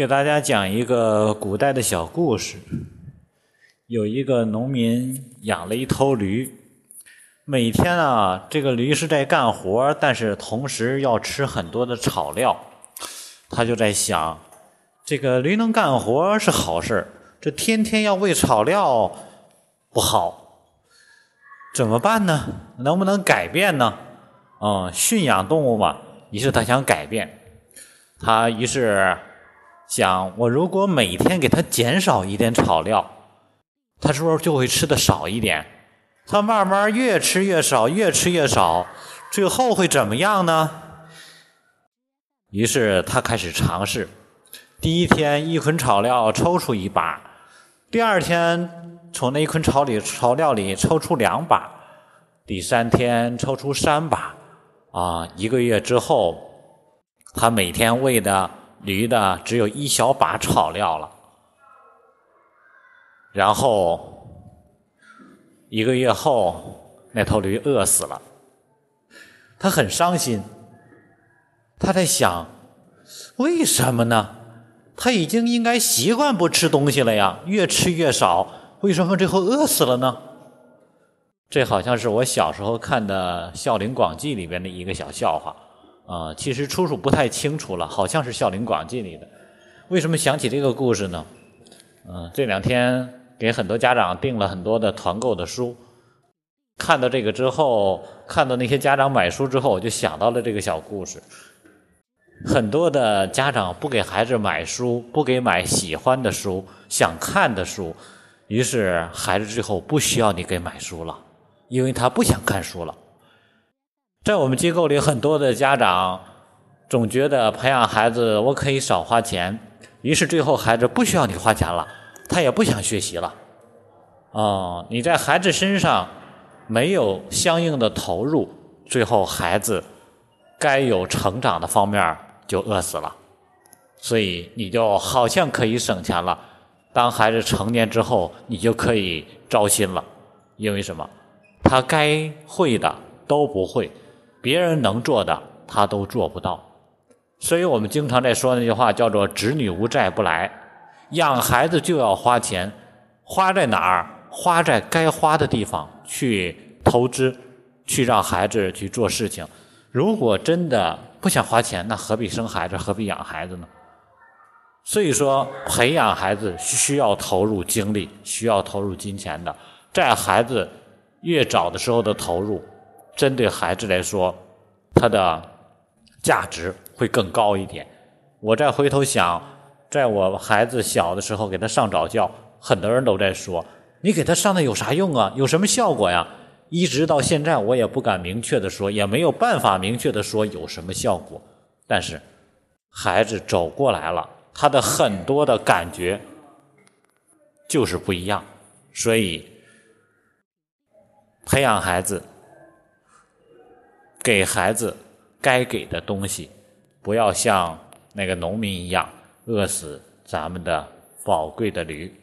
给大家讲一个古代的小故事。有一个农民养了一头驴，每天啊，这个驴是在干活，但是同时要吃很多的草料。他就在想，这个驴能干活是好事这天天要喂草料不好，怎么办呢？能不能改变呢？嗯，驯养动物嘛，于是他想改变。他于是。想，我如果每天给它减少一点草料，它是不是就会吃的少一点？它慢慢越吃越少，越吃越少，最后会怎么样呢？于是他开始尝试，第一天一捆草料抽出一把，第二天从那一捆草里草料里抽出两把，第三天抽出三把，啊，一个月之后，他每天喂的。驴的只有一小把草料了，然后一个月后，那头驴饿死了，他很伤心。他在想，为什么呢？他已经应该习惯不吃东西了呀，越吃越少，为什么最后饿死了呢？这好像是我小时候看的《孝陵广记》里边的一个小笑话。啊，其实出处不太清楚了，好像是《孝陵广记》里的。为什么想起这个故事呢？嗯，这两天给很多家长订了很多的团购的书，看到这个之后，看到那些家长买书之后，我就想到了这个小故事。很多的家长不给孩子买书，不给买喜欢的书、想看的书，于是孩子最后不需要你给买书了，因为他不想看书了。在我们机构里，很多的家长总觉得培养孩子我可以少花钱，于是最后孩子不需要你花钱了，他也不想学习了。哦，你在孩子身上没有相应的投入，最后孩子该有成长的方面就饿死了。所以你就好像可以省钱了。当孩子成年之后，你就可以招新了，因为什么？他该会的都不会。别人能做的，他都做不到，所以我们经常在说那句话，叫做“子女无债不来”。养孩子就要花钱，花在哪儿？花在该花的地方去投资，去让孩子去做事情。如果真的不想花钱，那何必生孩子？何必养孩子呢？所以说，培养孩子需要投入精力，需要投入金钱的。在孩子越早的时候的投入。针对孩子来说，他的价值会更高一点。我再回头想，在我孩子小的时候给他上早教，很多人都在说：“你给他上的有啥用啊？有什么效果呀？”一直到现在，我也不敢明确的说，也没有办法明确的说有什么效果。但是，孩子走过来了，他的很多的感觉就是不一样。所以，培养孩子。给孩子该给的东西，不要像那个农民一样饿死咱们的宝贵的驴。